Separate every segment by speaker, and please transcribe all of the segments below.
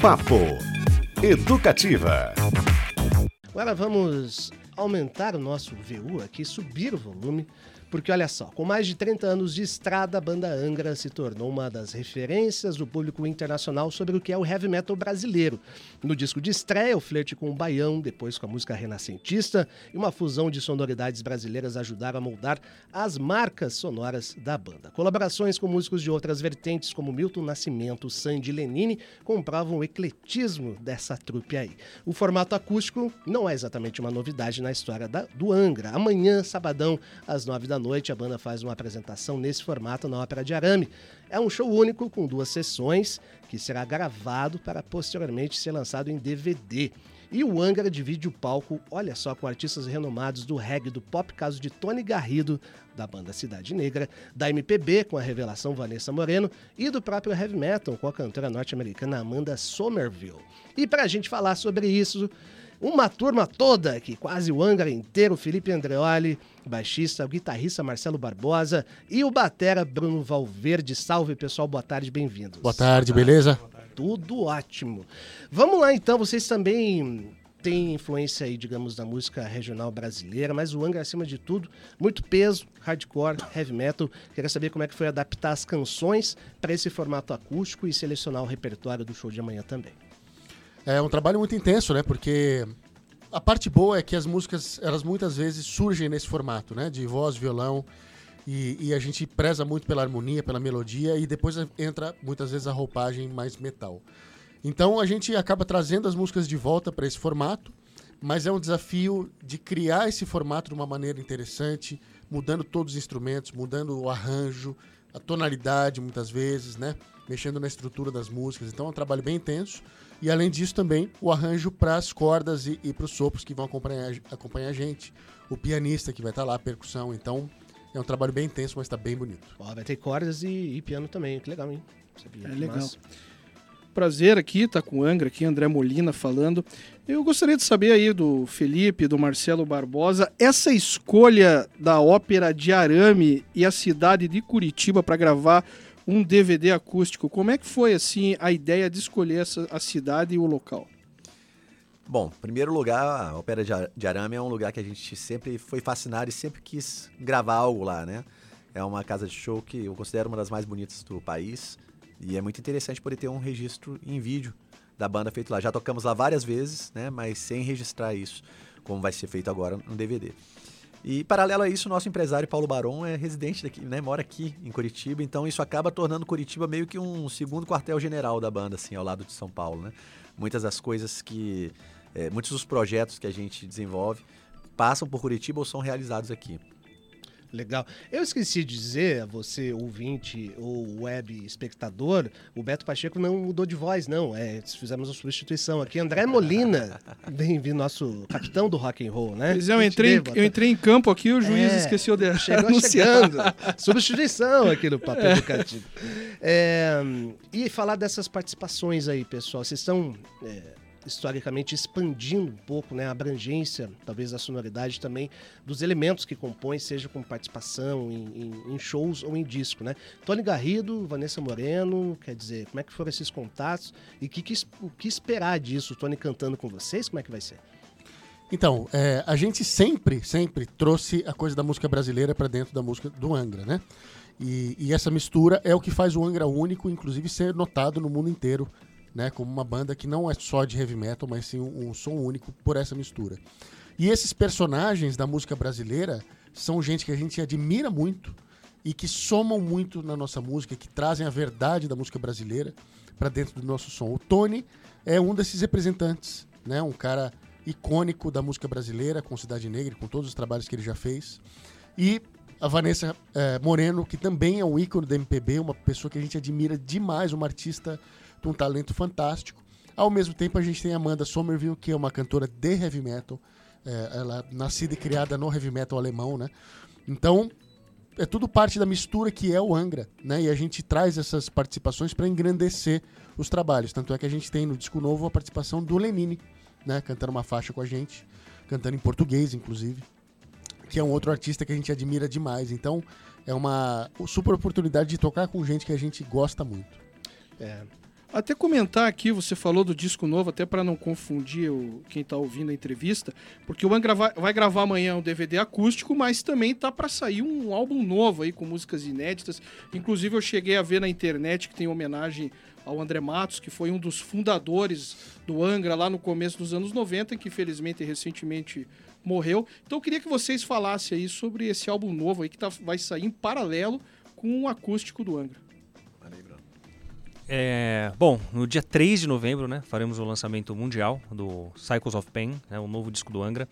Speaker 1: Papo Educativa.
Speaker 2: Agora vamos aumentar o nosso VU aqui, subir o volume porque olha só, com mais de 30 anos de estrada, a banda Angra se tornou uma das referências do público internacional sobre o que é o heavy metal brasileiro. No disco de estreia, o flerte com o baião, depois com a música renascentista e uma fusão de sonoridades brasileiras ajudaram a moldar as marcas sonoras da banda. Colaborações com músicos de outras vertentes, como Milton Nascimento, Sandy Lenine, comprovam o ecletismo dessa trupe aí. O formato acústico não é exatamente uma novidade na história da, do Angra. Amanhã, sabadão, às 9 da noite, a banda faz uma apresentação nesse formato na Ópera de Arame. É um show único com duas sessões que será gravado para posteriormente ser lançado em DVD. E o Angra divide o palco, olha só, com artistas renomados do reggae do pop, caso de Tony Garrido, da banda Cidade Negra, da MPB, com a revelação Vanessa Moreno, e do próprio heavy metal, com a cantora norte-americana Amanda Somerville. E para a gente falar sobre isso, uma turma toda aqui, quase o Angra inteiro, Felipe Andreoli, baixista, o guitarrista Marcelo Barbosa e o batera Bruno Valverde. Salve, pessoal, boa tarde, bem-vindos.
Speaker 3: Boa tarde, beleza?
Speaker 2: Tudo ótimo. Vamos lá, então, vocês também têm influência aí, digamos, da música regional brasileira, mas o Angra, acima de tudo, muito peso, hardcore, heavy metal. Queria saber como é que foi adaptar as canções para esse formato acústico e selecionar o repertório do show de amanhã também.
Speaker 3: É um trabalho muito intenso, né? Porque a parte boa é que as músicas, elas muitas vezes surgem nesse formato, né? De voz, violão. E, e, a gente preza muito pela harmonia, pela melodia, e depois entra muitas vezes a roupagem mais metal. Então a gente acaba trazendo as músicas de volta para esse formato, mas é um desafio de criar esse formato de uma maneira interessante, mudando todos os instrumentos, mudando o arranjo, a tonalidade muitas vezes, né? Mexendo na estrutura das músicas. Então é um trabalho bem intenso. E além disso, também o arranjo para as cordas e, e para os sopros que vão acompanhar, acompanhar a gente. O pianista que vai estar tá lá, a percussão. Então, é um trabalho bem intenso, mas está bem bonito.
Speaker 2: Ó, vai ter cordas e, e, piano também. Que legal, hein?
Speaker 4: Sabia. É legal. Massa. Prazer aqui, tá com o Angra aqui, André Molina falando. Eu gostaria de saber aí do Felipe, do Marcelo Barbosa, essa escolha da ópera de Arame e a cidade de Curitiba para gravar um DVD acústico. Como é que foi assim a ideia de escolher essa, a cidade e o local?
Speaker 5: Bom, em primeiro lugar, a Ópera de Arame é um lugar que a gente sempre foi fascinado e sempre quis gravar algo lá, né? É uma casa de show que eu considero uma das mais bonitas do país e é muito interessante poder ter um registro em vídeo da banda feito lá. Já tocamos lá várias vezes, né? Mas sem registrar isso, como vai ser feito agora no DVD. E paralelo a isso, nosso empresário Paulo Baron é residente daqui, né? Mora aqui em Curitiba, então isso acaba tornando Curitiba meio que um segundo quartel-general da banda, assim, ao lado de São Paulo, né? Muitas das coisas que. É, muitos dos projetos que a gente desenvolve passam por Curitiba ou são realizados aqui.
Speaker 2: Legal. Eu esqueci de dizer a você, ouvinte ou web espectador, o Beto Pacheco não mudou de voz, não. É, fizemos a substituição aqui. André Molina, bem-vindo, nosso capitão do rock and roll, né?
Speaker 4: Pois é, eu entrei, eu entrei em campo aqui o juiz é, esqueceu de
Speaker 2: chegou anunciando. Substituição aqui no Papo é. Educativo. É, e falar dessas participações aí, pessoal. Vocês estão é, historicamente expandindo um pouco né, a abrangência, talvez a sonoridade também, dos elementos que compõem, seja com participação em, em, em, shows ou em disco. Né? Tony Garrido, Vanessa Moreno, quer dizer, como é que foram esses contatos e que, que, o que esperar disso? O Tony cantando com vocês, como é que vai ser?
Speaker 3: Então, é, a gente sempre, sempre trouxe a coisa da música brasileira para dentro da música do Angra, né? E, e, essa mistura é o que faz o Angra único, inclusive ser notado no mundo inteiro né? Como uma banda que não é só de heavy metal, mas sim um, um som único por essa mistura. E esses personagens da música brasileira são gente que a gente admira muito e que somam muito na nossa música, que trazem a verdade da música brasileira para dentro do nosso som. O Tony é um desses representantes, né? Um cara icônico da música brasileira, com Cidade Negra, com todos os trabalhos que ele já fez. E a Vanessa é, Moreno, que também é um ícone da MPB, uma pessoa que a gente admira demais, uma artista de um talento fantástico. Ao mesmo tempo, a gente tem a Amanda Somerville, que é uma cantora de heavy metal. É, ela é nascida e criada no heavy metal alemão, né? Então, é tudo parte da mistura que é o Angra, né? E a gente traz essas participações para engrandecer os trabalhos. Tanto é que a gente tem no disco novo a participação do Lenine, né? Cantando uma faixa com a gente, cantando em português, inclusive, que é um outro artista que a gente admira demais. Então, é uma super oportunidade de tocar com gente que a gente gosta muito.
Speaker 2: É,
Speaker 4: Até comentar aqui, você falou do disco novo, até para não confundir o, quem está ouvindo a entrevista, porque o Angra vai, vai gravar amanhã um DVD acústico, mas também tá para sair um álbum novo aí com músicas inéditas. Inclusive eu cheguei a ver na internet que tem homenagem ao André Matos, que foi um dos fundadores do Angra lá no começo dos anos 90, que infelizmente recentemente morreu. Então eu queria que vocês falassem aí sobre esse álbum novo aí que tá, vai sair em paralelo com o acústico do Angra.
Speaker 6: É, bom, no dia 3 de novembro, né, faremos o lançamento mundial do Cycles of Pain, né, o novo disco do Angra,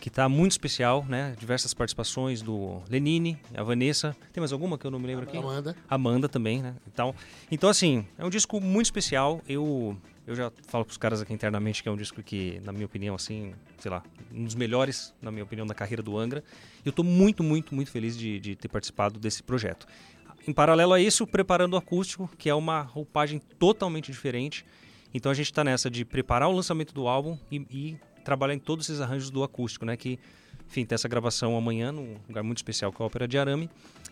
Speaker 6: que está muito especial, né? Diversas participações do Lenine, a Vanessa. Tem mais alguma que eu não me lembro aqui?
Speaker 3: Amanda.
Speaker 6: Amanda também, né? Então, então assim, é um disco muito especial. Eu eu já falo pros caras aqui internamente que é um disco que, na minha opinião, assim, sei lá, um dos melhores, na minha opinião, da carreira do Angra. E eu tô muito, muito, muito feliz de, de ter participado desse projeto. Em paralelo a isso, preparando o acústico, que é uma roupagem totalmente diferente. Então a gente está nessa de preparar o lançamento do álbum e, e, trabalhar em todos esses arranjos do acústico, né? Que, enfim, tem essa gravação amanhã num lugar muito especial que é a Ópera de Arame.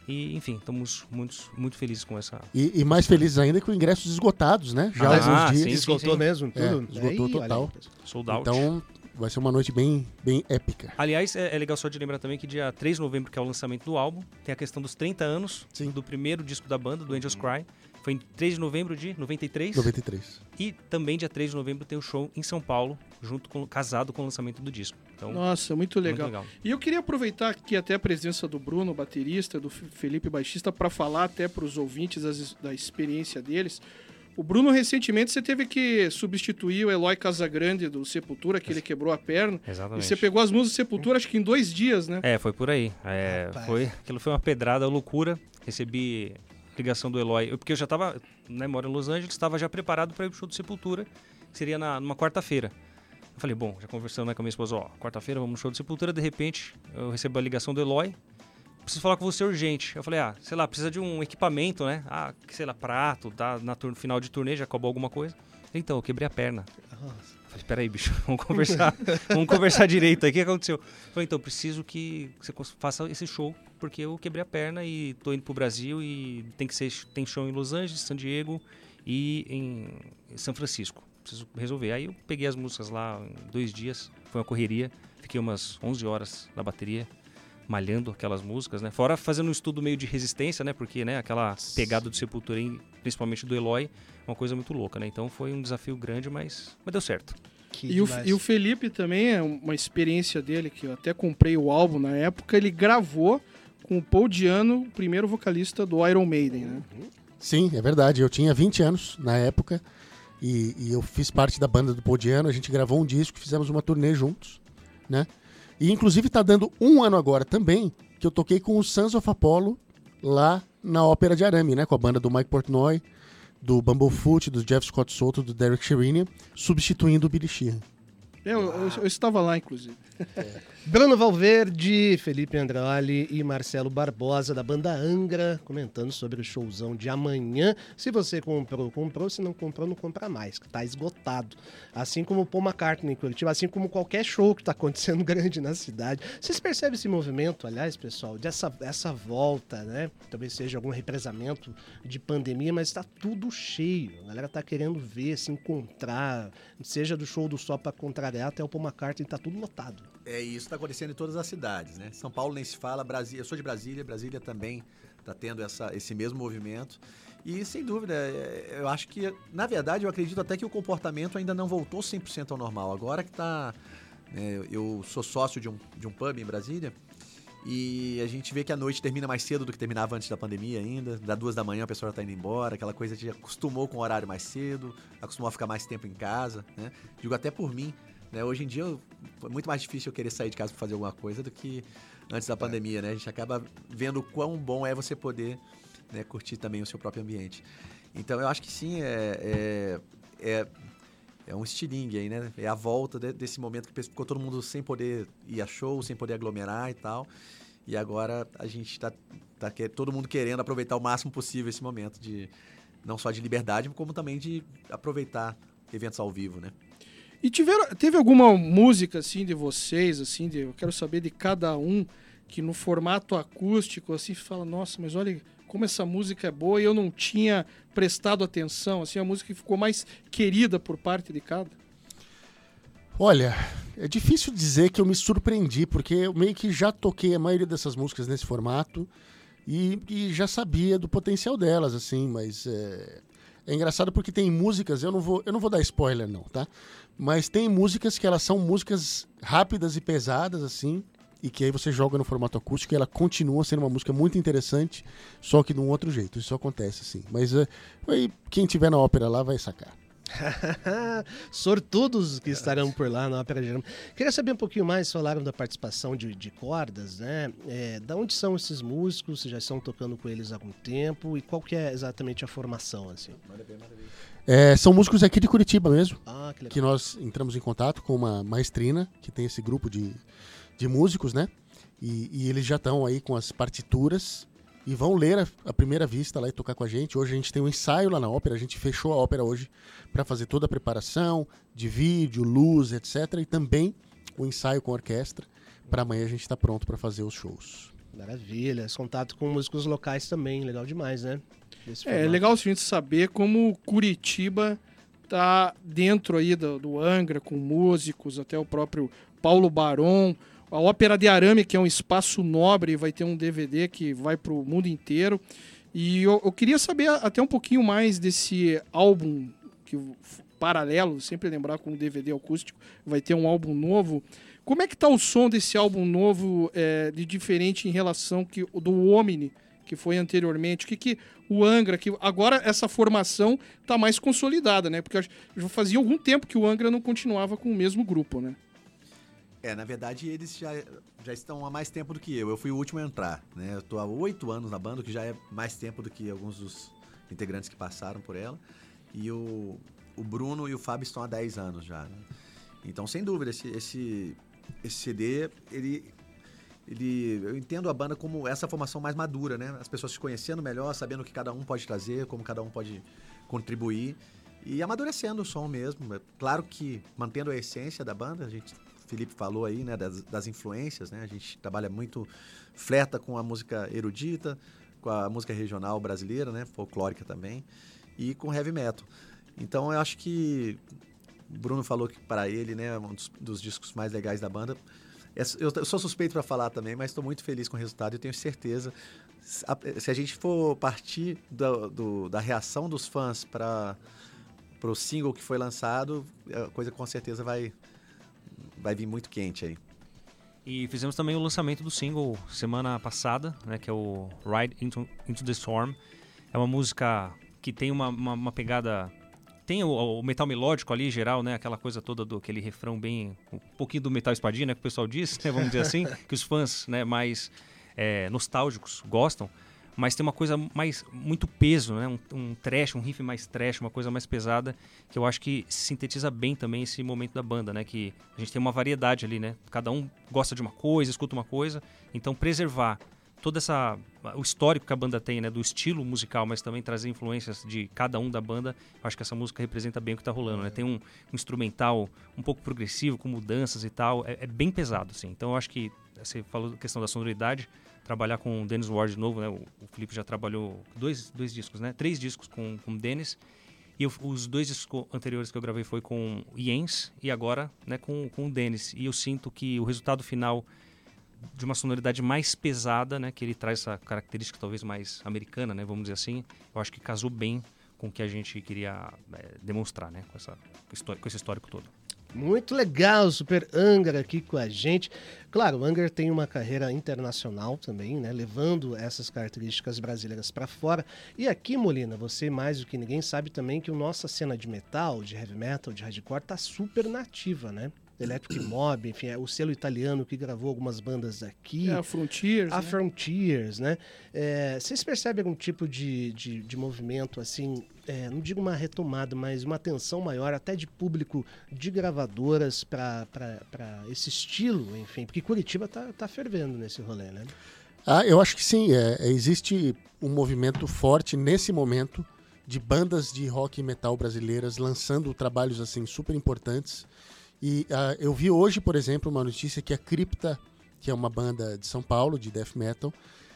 Speaker 6: E, enfim, estamos muito, muito felizes com essa.
Speaker 3: E, e mais felizes ainda com ingressos esgotados, né? Já
Speaker 6: Ah,
Speaker 3: há alguns dias.
Speaker 6: sim, sim,
Speaker 2: Esgotou
Speaker 6: sim.
Speaker 2: mesmo tudo?
Speaker 3: É, esgotou
Speaker 2: Aí,
Speaker 3: total.
Speaker 6: Sold out.
Speaker 3: Então vai ser uma noite bem, bem épica.
Speaker 6: Aliás, é, é legal só de lembrar também que dia 3 de novembro, que é o lançamento do álbum, tem a questão dos 30 anos
Speaker 3: Sim.
Speaker 6: do primeiro disco da banda, do Angels Cry. Foi em 3 de novembro de 93.
Speaker 3: 93.
Speaker 6: E também dia 3 de novembro tem o show em São Paulo, junto com casado com o lançamento do disco. Então,
Speaker 4: Nossa, muito
Speaker 6: muito
Speaker 4: legal.
Speaker 6: legal.
Speaker 4: E eu queria aproveitar aqui até a presença do Bruno, baterista, do Felipe, baixista, para falar até para os ouvintes das- da experiência deles. O Bruno, recentemente, você teve que substituir o Eloy Casagrande do Sepultura, que ele quebrou a perna. E
Speaker 6: Exatamente.
Speaker 4: você pegou as músicas do Sepultura, acho que em dois dias, né?
Speaker 6: É, foi por aí. É, foi, aquilo foi uma pedrada, loucura. Recebi ligação do Eloy, eu- porque eu já estava, né, moro em Los Angeles, estava já preparado para ir pro show do Sepultura, que seria na, numa quarta-feira. Eu falei, bom, já conversando né, com a minha esposa, ó, quarta-feira vamos no show do Sepultura, de repente eu recebo a ligação do Eloy, preciso falar com você urgente. Eu falei, ah, sei lá, precisa de um equipamento, né? Ah, sei lá, prato, tá na final de turnê, já acabou alguma coisa. Então, eu quebrei a perna. Falei, peraí, bicho, vamos conversar. vamos conversar direito aí. O que aconteceu? Falei, então, preciso que você faça esse show, porque eu quebrei a perna e tô indo pro Brasil e tem que ser. Tem show em Los Angeles, San Diego e em São Francisco. Preciso resolver. Aí eu peguei as músicas lá em dois dias, foi uma correria. Fiquei umas 11 horas na bateria, malhando aquelas músicas, né? Fora fazendo um estudo meio de resistência, né? Porque, né, aquela pegada do Sepultura, em- principalmente do Eloy, uma coisa muito louca, né? Então foi um desafio grande, mas, mas deu certo.
Speaker 2: Que
Speaker 4: E o, e o Felipe também é uma experiência dele, que eu até comprei o álbum na época, ele gravou com o Paul Diano, o primeiro vocalista do Iron Maiden, né?
Speaker 3: Sim, é verdade. Eu tinha 20 anos na época e, e eu fiz parte da banda do Podiano. A gente gravou um disco, fizemos uma turnê juntos, né? E inclusive tá dando um ano agora também que eu toquei com o Sons of Apollo lá na Ópera de Arame, né? Com a banda do Mike Portnoy, do Bumblefoot, do Jeff Scott Soto, do Derek Sherinian, substituindo o Billy Sheehan.
Speaker 4: É, Eu, eu- eu estava lá, inclusive.
Speaker 2: Bruno Valverde, Felipe Andrali e Marcelo Barbosa da banda Angra comentando sobre o showzão de amanhã. Se você comprou, comprou. Se não comprou, não compra mais, que tá esgotado. Assim como o Paul McCartney em Curitiba, assim como qualquer show que tá acontecendo grande na cidade. Vocês percebem esse movimento, aliás, pessoal, dessa essa volta, né? Talvez seja algum represamento de pandemia, mas tá tudo cheio. A galera tá querendo ver, se encontrar, seja do show do Sol pra contrariar até o Paul McCartney, tá tudo lotado.
Speaker 5: É, isso está acontecendo em todas as cidades, né? São Paulo nem se fala, Brasília, eu sou de Brasília, Brasília também está tendo essa, esse mesmo movimento. E sem dúvida, é, eu acho que, na verdade, eu acredito até que o comportamento ainda não voltou 100% ao normal. Agora que está. eu sou sócio de um, de um pub em Brasília e a gente vê que a noite termina mais cedo do que terminava antes da pandemia ainda. Da duas da manhã a pessoa já tá indo embora, aquela coisa que acostumou com o horário mais cedo, acostumou a ficar mais tempo em casa, né? Digo até por mim, né? Hoje em dia eu- é muito mais difícil eu querer sair de casa para fazer alguma coisa do que antes da pandemia, né? A gente acaba vendo o quão bom é você poder né, curtir também o seu próprio ambiente. Então eu acho que sim, é, é, é, é um estilingue aí, né? É a volta de- desse momento que ficou todo mundo sem poder ir a show, sem poder aglomerar e tal. E agora a gente tá, tá que- todo mundo querendo aproveitar o máximo possível esse momento de não só de liberdade, como também de aproveitar eventos ao vivo, né?
Speaker 4: E tiveram, teve alguma música assim de vocês, assim, de, eu quero saber de cada um que no formato acústico assim fala, nossa, mas olha como essa música é boa e eu não tinha prestado atenção, assim, a música que ficou mais querida por parte de cada?
Speaker 3: Olha, é difícil dizer que eu me surpreendi, porque eu meio que já toquei a maioria dessas músicas nesse formato e, e já sabia do potencial delas, assim, mas é, é, engraçado porque tem músicas, eu não, vou, eu não vou dar spoiler não, tá? Mas tem músicas que elas são músicas rápidas e pesadas, assim, e que aí você joga no formato acústico e ela continua sendo uma música muito interessante, só que de um outro jeito. Isso acontece, assim. Mas é, aí, quem tiver na ópera lá vai sacar.
Speaker 2: Sortudos que estarão por lá na Ópera Gerama. Queria saber um pouquinho mais, falaram da participação de, de cordas, né? É, da onde são esses músicos? Vocês já estão tocando com eles há algum tempo? E qual que é exatamente a formação, assim?
Speaker 3: É, são músicos aqui de Curitiba mesmo,
Speaker 2: Ah, que legal.
Speaker 3: que nós entramos em contato com uma maestrina, que tem esse grupo de, de músicos, né? E, e eles já estão aí com as partituras e vão ler a, a primeira vista lá e tocar com a gente. Hoje a gente tem um ensaio lá na ópera, a gente fechou a ópera hoje para fazer toda a preparação de vídeo, luz, etc. E também o ensaio com a orquestra. Para amanhã a gente está pronto para fazer os shows.
Speaker 2: Maravilha. Esse contato com músicos locais também, legal demais, né?
Speaker 4: É, é legal a gente saber como Curitiba tá dentro aí do, do Angra, com músicos, até o próprio Paulo Baron. A Ópera de Arame, que é um espaço nobre, vai ter um DVD que vai para o mundo inteiro. E eu, eu queria saber até um pouquinho mais desse álbum que paralelo, sempre lembrar com o DVD acústico, vai ter um álbum novo. Como é que tá o som desse álbum novo é, de diferente em relação que do Omni, que foi anteriormente? O que, que o Angra, que agora essa formação tá mais consolidada, né? Porque já fazia algum tempo que o Angra não continuava com o mesmo grupo, né?
Speaker 5: É, na verdade, eles já, já estão há mais tempo do que eu. Eu fui o último a entrar, né? Eu tô há oito anos na banda, que já é mais tempo do que alguns dos integrantes que passaram por ela. E o, o Bruno e o Fábio estão há 10 anos já, né? Então, sem dúvida, esse, esse, esse CD, ele, ele... Eu entendo a banda como essa formação mais madura, né? As pessoas se conhecendo melhor, sabendo o que cada um pode trazer, como cada um pode contribuir. E amadurecendo o som mesmo. É Claro que mantendo a essência da banda, a gente Felipe falou aí, né, das, das influências, né? A gente trabalha muito, flerta com a música erudita, com a música regional brasileira, né, folclórica também, e com heavy metal. Então eu acho que Bruno falou que para ele, né, um dos, dos discos mais legais da banda. É- Eu, sou suspeito para falar também, mas estou muito feliz com o resultado e tenho certeza. Se a gente for partir do- do- da reação dos fãs para o single que foi lançado, a coisa com certeza vai, vai vir muito quente aí.
Speaker 6: E fizemos também o lançamento do single semana passada, né, que é o Ride Into, Into the Storm. É uma música que tem uma, uma, uma pegada. Tem o, o metal melódico ali, geral, né? Aquela coisa toda do aquele refrão bem. Um pouquinho do metal espadinha, né? Que o pessoal diz, né, vamos dizer assim, que os fãs né, mais é, nostálgicos gostam. Mas tem uma coisa mais. muito peso, né? Um, um trash, um riff mais trash, uma coisa mais pesada, que eu acho que sintetiza bem também esse momento da banda, né? Que a gente tem uma variedade ali, né? Cada um gosta de uma coisa, escuta uma coisa. Então preservar toda essa o histórico que a banda tem, né, do estilo musical, mas também trazer influências de cada um da banda, acho que essa música representa bem o que tá rolando, né? Tem um, um instrumental um pouco progressivo, com mudanças e tal, é, é bem pesado, assim. Então acho que você falou da questão da sonoridade, trabalhar com o Dennis Ward de novo, né? O, o Felipe já trabalhou dois, dois discos, né? Três discos com, com o Dennis. E eu- os dois discos co- anteriores que eu gravei foi com o Jens e agora né, com, com o Dennis. E eu sinto que o resultado final de uma sonoridade mais pesada, né, que ele traz essa característica talvez mais americana, né, vamos dizer assim, eu acho que casou bem com o que a gente queria eh, demonstrar, né, com, essa, com esse histórico todo.
Speaker 2: Muito legal, Super Angra aqui com a gente. Claro, o Angra tem uma carreira internacional também, né? Levando essas características brasileiras para fora. E aqui, Molina, você mais do que ninguém sabe também que a nossa cena de metal, de heavy metal, de hardcore tá super nativa, né? Electric Mob, enfim, é o selo italiano que gravou algumas bandas aqui.
Speaker 4: É, a Frontiers,
Speaker 2: A
Speaker 4: né?
Speaker 2: Frontiers, né? É, vocês percebem algum tipo de, de, de movimento, assim, é, não digo uma retomada, mas uma atenção maior, até de público de gravadoras para esse estilo, enfim? Porque Curitiba tá, tá fervendo nesse rolê, né?
Speaker 3: Ah, eu acho que sim. é, é, existe um movimento forte nesse momento de bandas de rock e metal brasileiras lançando trabalhos assim super importantes. E ah, eu vi hoje, por exemplo, uma notícia que a Cripta, que é uma banda de São Paulo de death metal,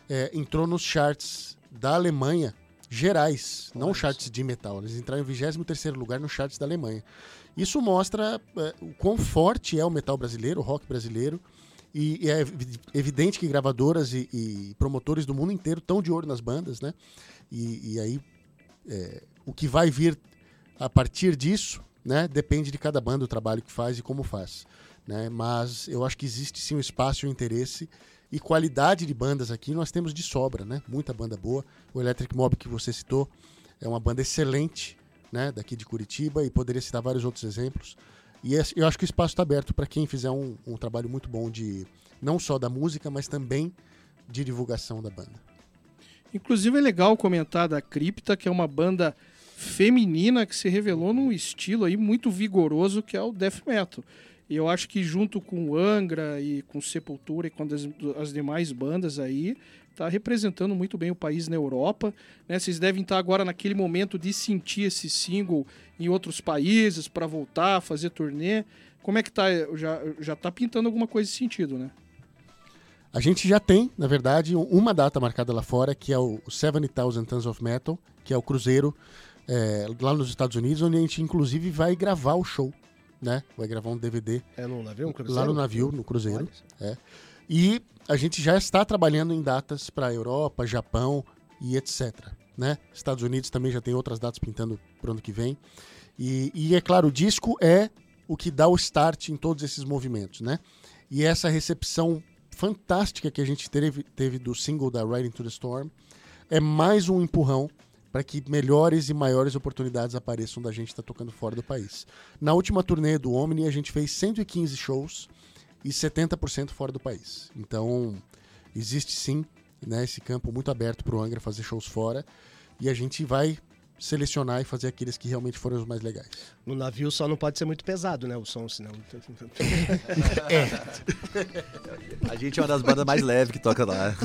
Speaker 3: é, entrou nos charts da Alemanha gerais, não charts de metal. Eles entraram em 23º lugar no charts da Alemanha. Isso mostra é, o quão forte é o metal brasileiro, o rock brasileiro. E, e é evi- evidente que gravadoras e, e promotores do mundo inteiro estão de olho nas bandas, né? E, e aí é, o que vai vir a partir disso, né? Depende de cada banda, o trabalho que faz e como faz. Né? Mas eu acho que existe sim um espaço e um interesse e qualidade de bandas aqui nós temos de sobra, né? Muita banda boa. O Electric Mob que você citou é uma banda excelente, né? Daqui de Curitiba e poderia citar vários outros exemplos. E eu acho que o espaço está aberto para quem fizer um, um trabalho muito bom de não só da música, mas também de divulgação da banda.
Speaker 4: Inclusive é legal comentar da Cripta, que é uma banda feminina que se revelou num estilo aí muito vigoroso que é o death metal. E eu acho que junto com Angra e com Sepultura e com as, as demais bandas aí, tá representando muito bem o país na Europa. Né? Vocês devem estar agora naquele momento de sentir esse single em outros países para voltar, fazer turnê. Como é que tá? Já, já tá pintando alguma coisa nesse sentido, né?
Speaker 3: A gente já tem, na verdade, um- uma data marcada lá fora, que é o 70,000 Tons of Metal, que é o cruzeiro é, lá nos Estados Unidos, onde a gente inclusive vai gravar o show, né? Vai gravar um DVD
Speaker 2: É num navio, um cruzeiro?
Speaker 3: lá no navio, no cruzeiro.
Speaker 2: Só.
Speaker 3: E a gente já está trabalhando em datas para Europa, Japão e etc. Né? Estados Unidos também já tem outras datas pintando para o ano que vem. E, e é claro, o disco é o que dá o start em todos esses movimentos, né? E essa recepção fantástica que a gente teve, teve do single da Riding to the Storm é mais um empurrão para que melhores e maiores oportunidades apareçam da gente estar tocando fora do país. Na última turnê do Omni, a gente fez 115 shows e 70% fora do país. Então, existe sim né, esse campo muito aberto para o Angra fazer shows fora e a gente vai selecionar e fazer aqueles que realmente foram os mais legais.
Speaker 2: No navio só não pode ser muito pesado, né? O som, senão.
Speaker 5: A gente é uma das bandas mais leves que toca lá.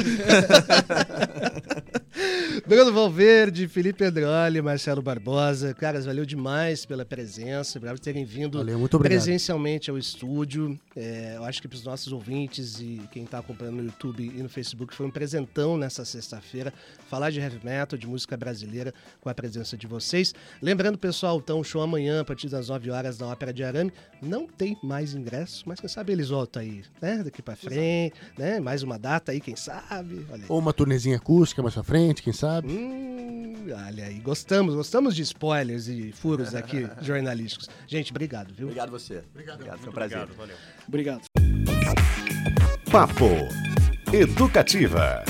Speaker 2: Bruno Valverde, Felipe Androli, Marcelo Barbosa. Caras, valeu demais pela presença. Obrigado por terem vindo
Speaker 3: Valeu,
Speaker 2: presencialmente ao estúdio. É, eu acho que para os nossos ouvintes e quem está acompanhando no YouTube e no Facebook foi um presentão nessa sexta-feira. Falar de heavy metal, de música brasileira com a presença de vocês. Lembrando, pessoal, então, o show amanhã, a partir das 9 horas, na Ópera de Arame. Não tem mais ingressos, mas quem sabe eles voltam aí, né? Daqui para frente, né? Mais uma data aí, quem sabe.
Speaker 3: Ou uma turnezinha acústica mais pra frente, quem sabe?
Speaker 2: Hum, olha aí, gostamos, gostamos de spoilers e furos aqui jornalísticos. Gente, obrigado, viu?
Speaker 5: Obrigado você. Obrigado, foi um prazer.
Speaker 6: Obrigado, valeu.
Speaker 4: Obrigado.
Speaker 1: Papo Educativa.